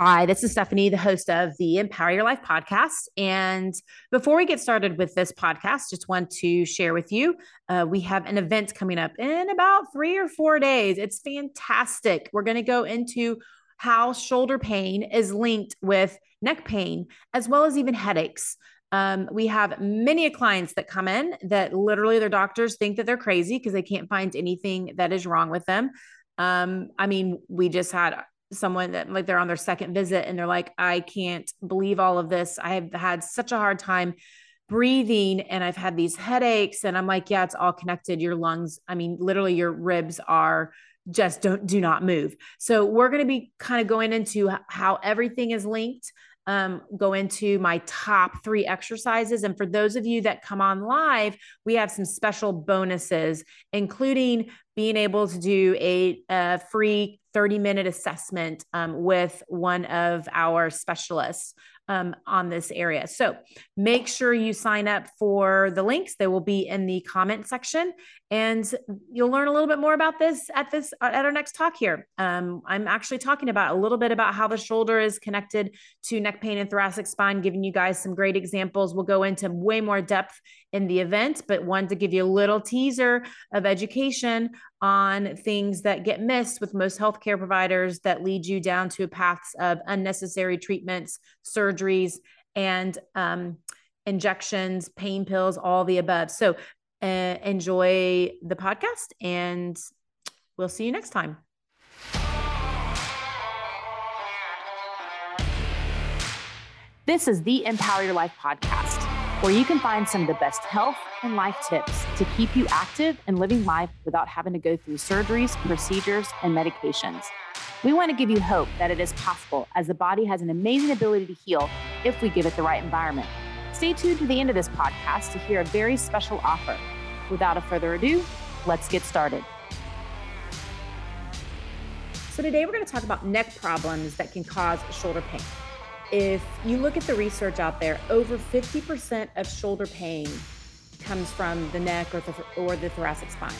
Hi, this is Stephanie, the host of the Empower Your Life podcast. And before we get started with this podcast, just want to share with you uh, we have an event coming up in about three or four days. It's fantastic. We're going to go into how shoulder pain is linked with neck pain, as well as even headaches. Um, we have many clients that come in that literally their doctors think that they're crazy because they can't find anything that is wrong with them. Um, I mean, we just had someone that like they're on their second visit and they're like, I can't believe all of this. I have had such a hard time breathing and I've had these headaches. And I'm like, yeah, it's all connected. Your lungs, I mean, literally your ribs are just don't do not move. So we're going to be kind of going into how everything is linked. Um, go into my top three exercises. And for those of you that come on live, we have some special bonuses, including being able to do a, a free 30 minute assessment um, with one of our specialists um, on this area. So make sure you sign up for the links. They will be in the comment section, and you'll learn a little bit more about this at this at our next talk here. Um, I'm actually talking about a little bit about how the shoulder is connected to neck pain and thoracic spine, giving you guys some great examples. We'll go into way more depth in the event, but wanted to give you a little teaser of education on things that get missed with most healthcare providers that lead you down to paths of unnecessary treatments, surgeries, and um, injections, pain pills, all the above. So uh, enjoy the podcast, and we'll see you next time. This is the Empower Your Life podcast where you can find some of the best health and life tips to keep you active and living life without having to go through surgeries, procedures, and medications. We want to give you hope that it is possible as the body has an amazing ability to heal if we give it the right environment. Stay tuned to the end of this podcast to hear a very special offer. Without a further ado, let's get started. So, today we're going to talk about neck problems that can cause shoulder pain if you look at the research out there, over 50% of shoulder pain comes from the neck or the, or the thoracic spine.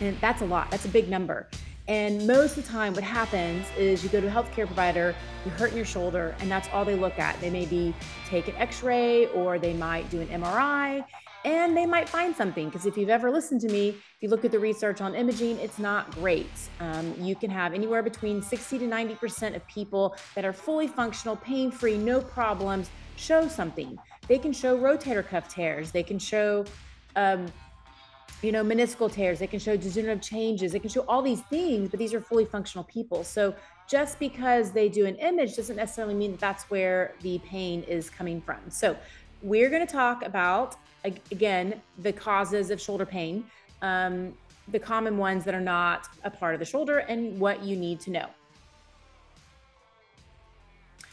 And that's a lot, that's a big number. And most of the time, what happens is you go to a healthcare provider, you're hurting your shoulder, and that's all they look at. They maybe take an x ray or they might do an MRI and they might find something. Because if you've ever listened to me if you look at the research on imaging it's not great. Um, you can have anywhere between 60 to 90 percent of people that are fully functional pain free no problems show something. They can show rotator cuff tears. They can show um, you know meniscal tears it can show degenerative changes it can show all these things but these are fully functional people so just because they do an image doesn't necessarily mean that that's where the pain is coming from so we're going to talk about again, the causes of shoulder pain, um, the common ones that are not a part of the shoulder, and what you need to know.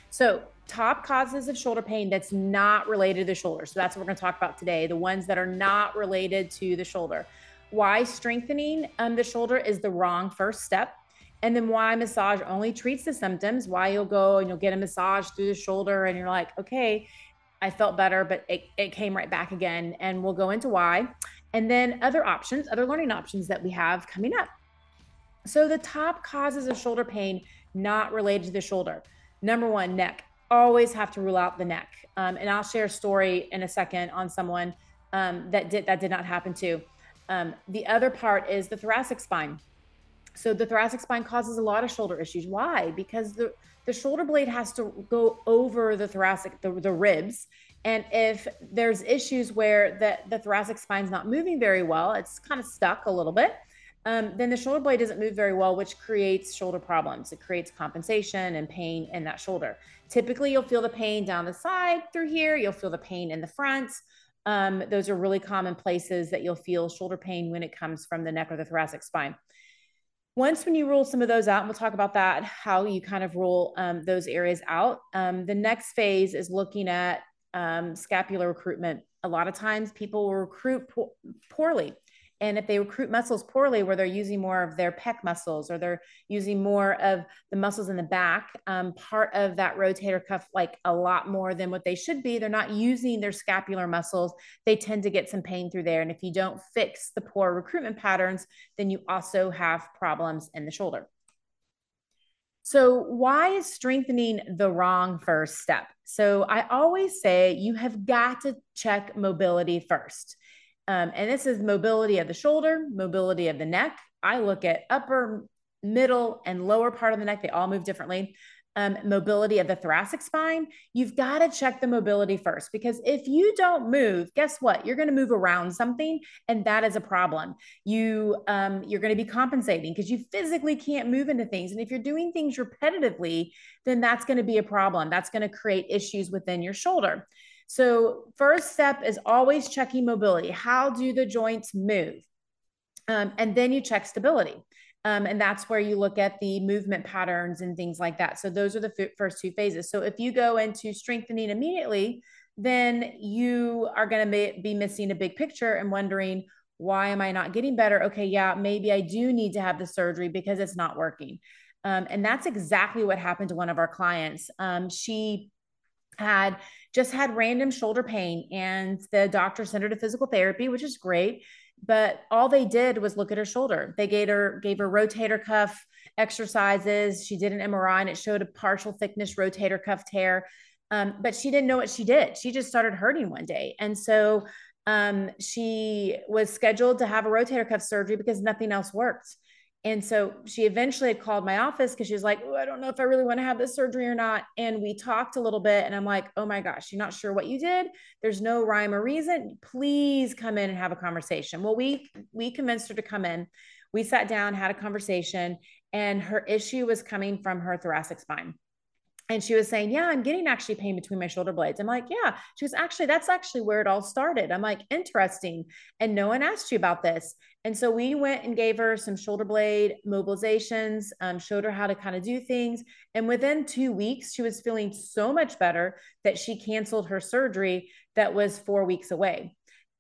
So, top causes of shoulder pain that's not related to the shoulder. So, that's what we're going to talk about today the ones that are not related to the shoulder. Why strengthening um, the shoulder is the wrong first step. And then why massage only treats the symptoms, why you'll go and you'll get a massage through the shoulder and you're like, okay, I felt better, but it, it came right back again. And we'll go into why. And then other options, other learning options that we have coming up. So, the top causes of shoulder pain not related to the shoulder. Number one, neck. Always have to rule out the neck. Um, and I'll share a story in a second on someone um, that did that did not happen to. Um, the other part is the thoracic spine. So the thoracic spine causes a lot of shoulder issues. Why? Because the the shoulder blade has to go over the thoracic, the, the ribs. And if there's issues where the, the thoracic spine's not moving very well, it's kind of stuck a little bit, um, then the shoulder blade doesn't move very well, which creates shoulder problems. It creates compensation and pain in that shoulder. Typically, you'll feel the pain down the side through here, you'll feel the pain in the front. Um, those are really common places that you'll feel shoulder pain when it comes from the neck or the thoracic spine once when you rule some of those out, and we'll talk about that, how you kind of rule um, those areas out. Um, the next phase is looking at um, scapular recruitment. A lot of times people will recruit po- poorly. And if they recruit muscles poorly, where they're using more of their pec muscles or they're using more of the muscles in the back, um, part of that rotator cuff, like a lot more than what they should be, they're not using their scapular muscles. They tend to get some pain through there. And if you don't fix the poor recruitment patterns, then you also have problems in the shoulder. So, why is strengthening the wrong first step? So, I always say you have got to check mobility first. Um, and this is mobility of the shoulder, mobility of the neck. I look at upper, middle, and lower part of the neck. They all move differently um, mobility of the thoracic spine, you've got to check the mobility first because if you don't move, guess what? You're going to move around something, and that is a problem. You um, you're going to be compensating because you physically can't move into things, and if you're doing things repetitively, then that's going to be a problem. That's going to create issues within your shoulder. So, first step is always checking mobility. How do the joints move? Um, and then you check stability. Um, and that's where you look at the movement patterns and things like that. So those are the f- first two phases. So if you go into strengthening immediately, then you are going to be missing a big picture and wondering, why am I not getting better? Okay, yeah, maybe I do need to have the surgery because it's not working. Um, and that's exactly what happened to one of our clients. Um, she had just had random shoulder pain, and the doctor sent her to physical therapy, which is great but all they did was look at her shoulder. They gave her gave her rotator cuff exercises. She did an MRI and it showed a partial thickness rotator cuff tear. Um, but she didn't know what she did. She just started hurting one day, and so um, she was scheduled to have a rotator cuff surgery because nothing else worked. And so she eventually called my office because she was like, oh, I don't know if I really want to have this surgery or not. And we talked a little bit, and I'm like, oh my gosh, you're not sure what you did. There's no rhyme or reason. Please come in and have a conversation. Well, we we convinced her to come in. We sat down, had a conversation, and her issue was coming from her thoracic spine and she was saying, Yeah, I'm getting actually pain between my shoulder blades. I'm like, Yeah. She was actually, that's actually where it all started. I'm like, Interesting. And no one asked you about this. And so we went and gave her some shoulder blade mobilizations, um, showed her how to kind of do things. And within two weeks, she was feeling so much better that she canceled her surgery that was four weeks away.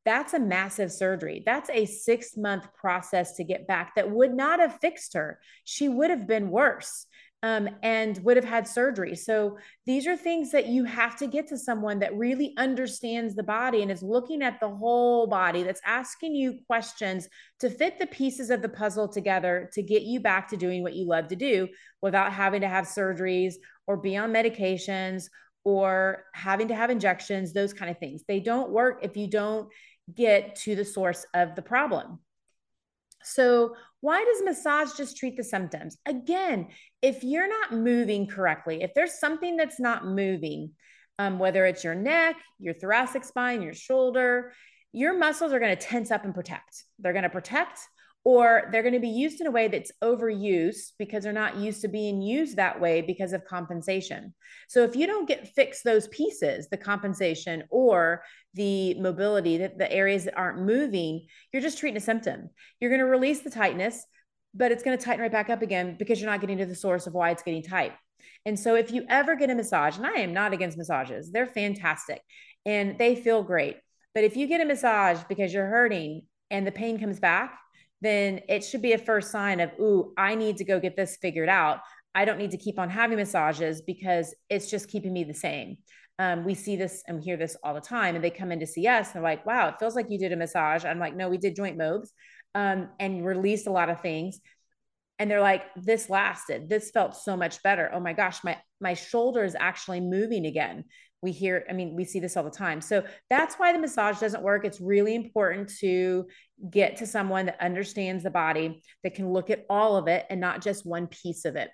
That's a massive surgery. That's a six month process to get back that would not have fixed her. She would have been worse um, and would have had surgery. So these are things that you have to get to someone that really understands the body and is looking at the whole body, that's asking you questions to fit the pieces of the puzzle together to get you back to doing what you love to do without having to have surgeries or be on medications or having to have injections, those kind of things. They don't work if you don't get to the source of the problem. So, why does massage just treat the symptoms? Again, if you're not moving correctly, if there's something that's not moving, um, whether it's your neck, your thoracic spine, your shoulder, your muscles are going to tense up and protect. They're going to protect or they're going to be used in a way that's overuse because they're not used to being used that way because of compensation. So if you don't get fix those pieces, the compensation or the mobility, the, the areas that aren't moving, you're just treating a symptom. You're going to release the tightness, but it's going to tighten right back up again because you're not getting to the source of why it's getting tight. And so if you ever get a massage, and I am not against massages, they're fantastic and they feel great. But if you get a massage because you're hurting and the pain comes back, then it should be a first sign of, ooh, I need to go get this figured out. I don't need to keep on having massages because it's just keeping me the same. Um, we see this and we hear this all the time, and they come in to see us and they're like, wow, it feels like you did a massage. I'm like, no, we did joint mobs um, and released a lot of things. And they're like, this lasted. This felt so much better. Oh my gosh, my my shoulder is actually moving again we hear i mean we see this all the time. So that's why the massage doesn't work. It's really important to get to someone that understands the body that can look at all of it and not just one piece of it.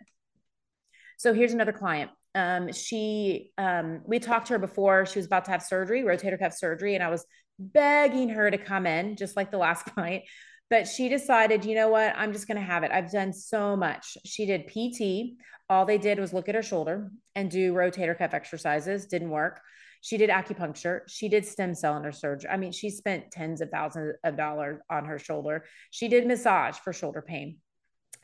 So here's another client. Um, she um, we talked to her before. She was about to have surgery rotator cuff surgery and i was begging her to come in just like the last client but she decided, you know what? I'm just going to have it. I've done so much. She did PT. All they did was look at her shoulder and do rotator cuff exercises. Didn't work. She did acupuncture. She did stem cell in her surgery. I mean, she spent tens of thousands of dollars on her shoulder. She did massage for shoulder pain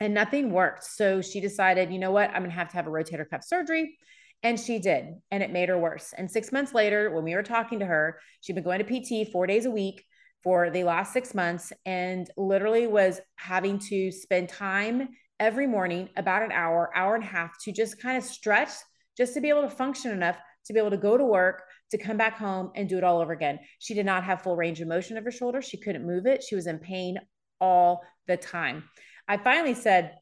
and nothing worked. So she decided, you know what? I'm going to have to have a rotator cuff surgery. And she did. And it made her worse. And six months later, when we were talking to her, she'd been going to PT four days a week for the last six months and literally was having to spend time every morning, about an hour, hour and a half to just kind of stretch, just to be able to function enough to be able to go to work, to come back home and do it all over again. She did not have full range of motion of her shoulder. She couldn't move it. She was in pain all the time. I finally said,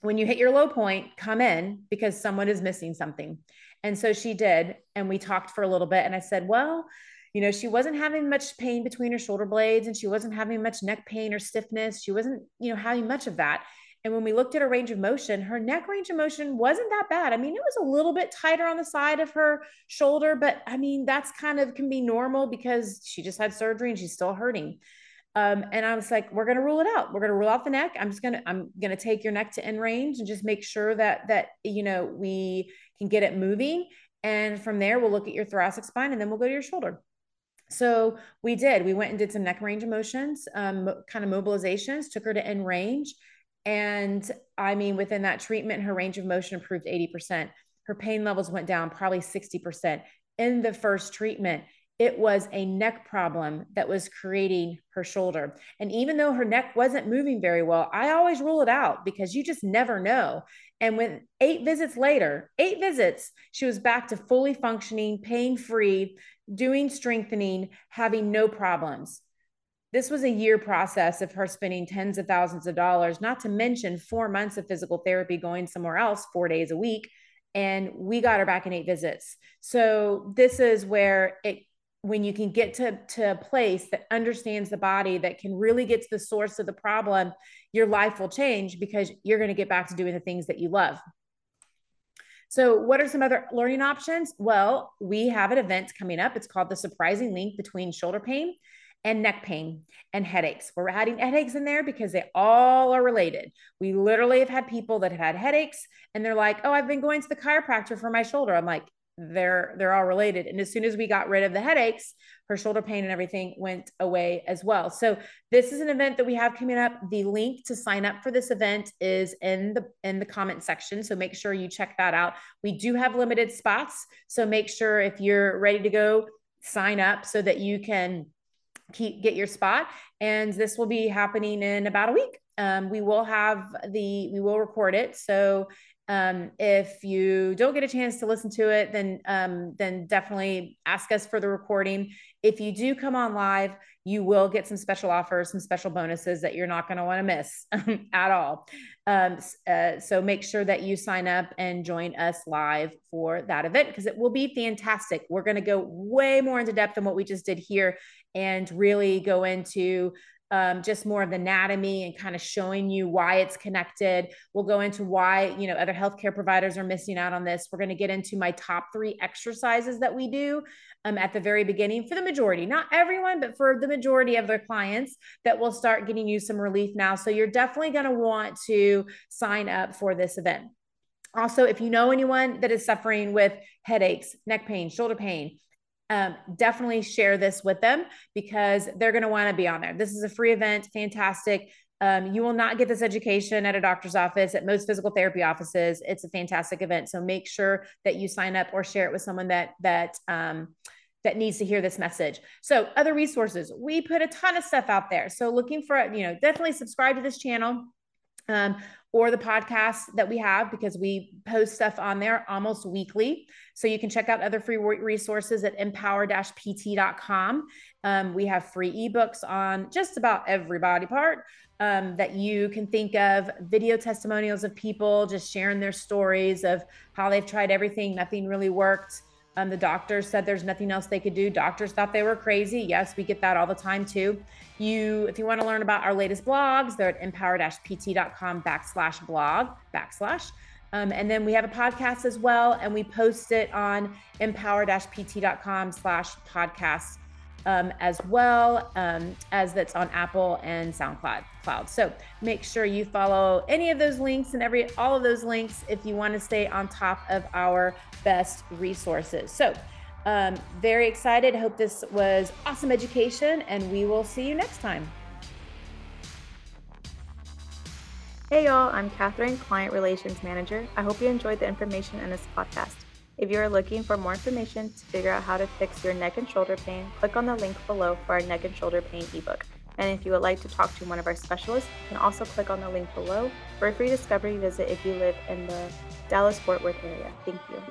when you hit your low point, come in because someone is missing something. And so she did. And we talked for a little bit. And I said, Well, you know, she wasn't having much pain between her shoulder blades and she wasn't having much neck pain or stiffness. She wasn't, you know, having much of that. And when we looked at her range of motion, her neck range of motion wasn't that bad. I mean, it was a little bit tighter on the side of her shoulder, but I mean, that's kind of can be normal because she just had surgery and she's still hurting. Um, and I was like, we're going to rule it out. We're going to rule out the neck. I'm just going to, I'm going to take your neck to end range and just make sure that, that, you know, we can get it moving. And from there, we'll look at your thoracic spine and then we'll go to your shoulder. So we did, we went and did some neck range of motions, um, kind of mobilizations, took her to end range. And I mean, within that treatment, her range of motion improved 80%. Her pain levels went down probably 60% in the first treatment it was a neck problem that was creating her shoulder. And even though her neck wasn't moving very well, I always rule it out because you just never know. And when eight visits later, eight visits, she was back to fully functioning, pain free, doing strengthening, having no problems. This was a year process of her spending tens of thousands of dollars, not to mention four months of physical therapy going somewhere else four days a week. And we got her back in eight visits. So, this is where it when you can get to, to a place that understands the body that can really get to the source of the problem your life will change because you're going to get back to doing the things that you love so what are some other learning options well we have an event coming up it's called the surprising link between shoulder pain and neck pain and headaches. We're adding headaches in there because they all are related. We literally have had people that have had headaches and they're like, "Oh, I've been going to the chiropractor for my shoulder." I'm like, they're they're all related. And as soon as we got rid of the headaches her shoulder pain and everything went away as well. So this is an event that we have coming up. The link to sign up for this event is in the in the comment section. So make sure you check that out. We do have limited spots. So make sure if you're ready to go sign up so that you can keep get your spot. And this will be happening in about a week. Um, we will have the we will record it. So um, if you don't get a chance to listen to it, then um, then definitely ask us for the recording. If you do come on live, you will get some special offers, some special bonuses that you're not going to want to miss at all. Um, uh, so make sure that you sign up and join us live for that event because it will be fantastic. We're going to go way more into depth than what we just did here and really go into um, just more of the anatomy and kind of showing you why it's connected. We'll go into why, you know, other healthcare providers are missing out on this. We're going to get into my top three exercises that we do um, at the very beginning for the majority, not everyone, but for the majority of their clients that will start getting you some relief now. So you're definitely going to want to sign up for this event. Also, if you know anyone that is suffering with headaches, neck pain, shoulder pain, um, definitely share this with them because they're going to want to be on there. This is a free event, fantastic. Um, you will not get this education at a doctor's office, at most physical therapy offices. It's a fantastic event. So make sure that you sign up or share it with someone that that um, that needs to hear this message. So other resources, we put a ton of stuff out there. So looking for, you know, definitely subscribe to this channel. Um, or the podcast that we have because we post stuff on there almost weekly. So you can check out other free resources at mpower-pt.com. Um, we have free ebooks on just about every body part um, that you can think of, video testimonials of people just sharing their stories of how they've tried everything, nothing really worked. Um, the doctors said there's nothing else they could do. Doctors thought they were crazy. Yes, we get that all the time too. You, if you want to learn about our latest blogs, they're at mpower-pt.com backslash blog backslash. Um, and then we have a podcast as well, and we post it on mpower-pt.com slash podcast um, as well um, as that's on Apple and SoundCloud. Cloud. So make sure you follow any of those links and every all of those links if you want to stay on top of our best resources. So um, very excited. Hope this was awesome education, and we will see you next time. Hey y'all, I'm Catherine, Client Relations Manager. I hope you enjoyed the information in this podcast. If you are looking for more information to figure out how to fix your neck and shoulder pain, click on the link below for our neck and shoulder pain ebook. And if you would like to talk to one of our specialists, you can also click on the link below for a free discovery visit if you live in the Dallas Fort Worth area. Thank you.